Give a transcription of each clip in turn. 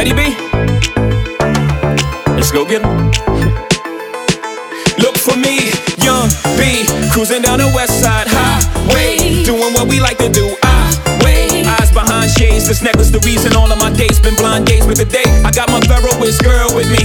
Ready, B? Let's go get 'em. Look for me, young B, cruising down the west side highway, doing what we like to do. I wait, eyes behind shades. This necklace, the reason all of my dates been blind dates. But today, I got my Ferroist girl with me.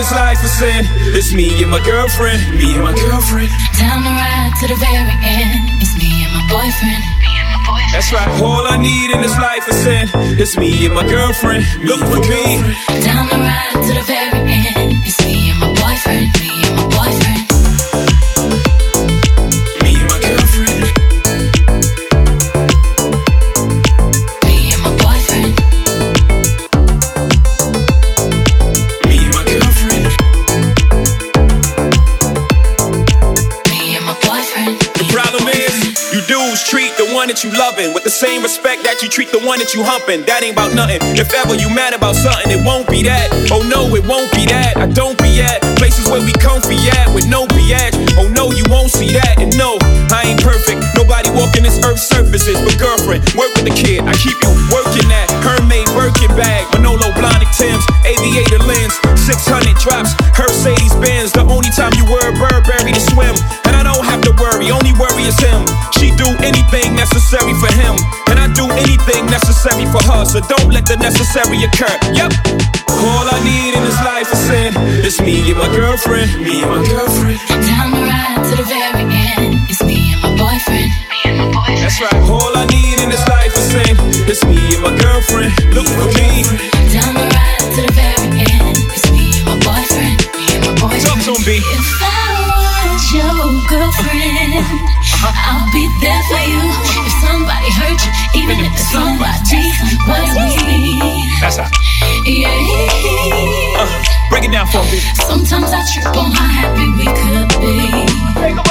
this life is sin. It's me and my girlfriend, me and my girlfriend. Down the ride to the very end. It's me and my boyfriend. Me and my boyfriend. That's right. All I need in this life is sin. It's me and my girlfriend. Look for me. Down the ride to the very that you loving with the same respect that you treat the one that you humping. That ain't about nothing. If ever you mad about something, it won't be that. Oh no, it won't be that. I don't be at places where we comfy at with no biatch. Oh no, you won't see that. And no, I ain't perfect. Nobody walking this earth's surfaces. But girlfriend, work with the kid. I keep you working that Hermès Birkin bag, Manolo Blahnik Tim's, aviator lens, 600 drops, Mercedes Benz. The only time you wear a Burberry to swim, and I is him. She do anything necessary for him, and I do anything necessary for her. So don't let the necessary occur. Yep. All I need in this life is sin. It's me and my girlfriend. Me and my girlfriend. Down the ride to the very end. It's me and my boyfriend. Me and my boyfriend. That's right. All I need in this life is sin. It's me and my girlfriend. I'll be there for you. If somebody hurt you, even if it's somebody was me. That's how. Yeah. Uh, break it down for me. Sometimes I trip on how happy we could be.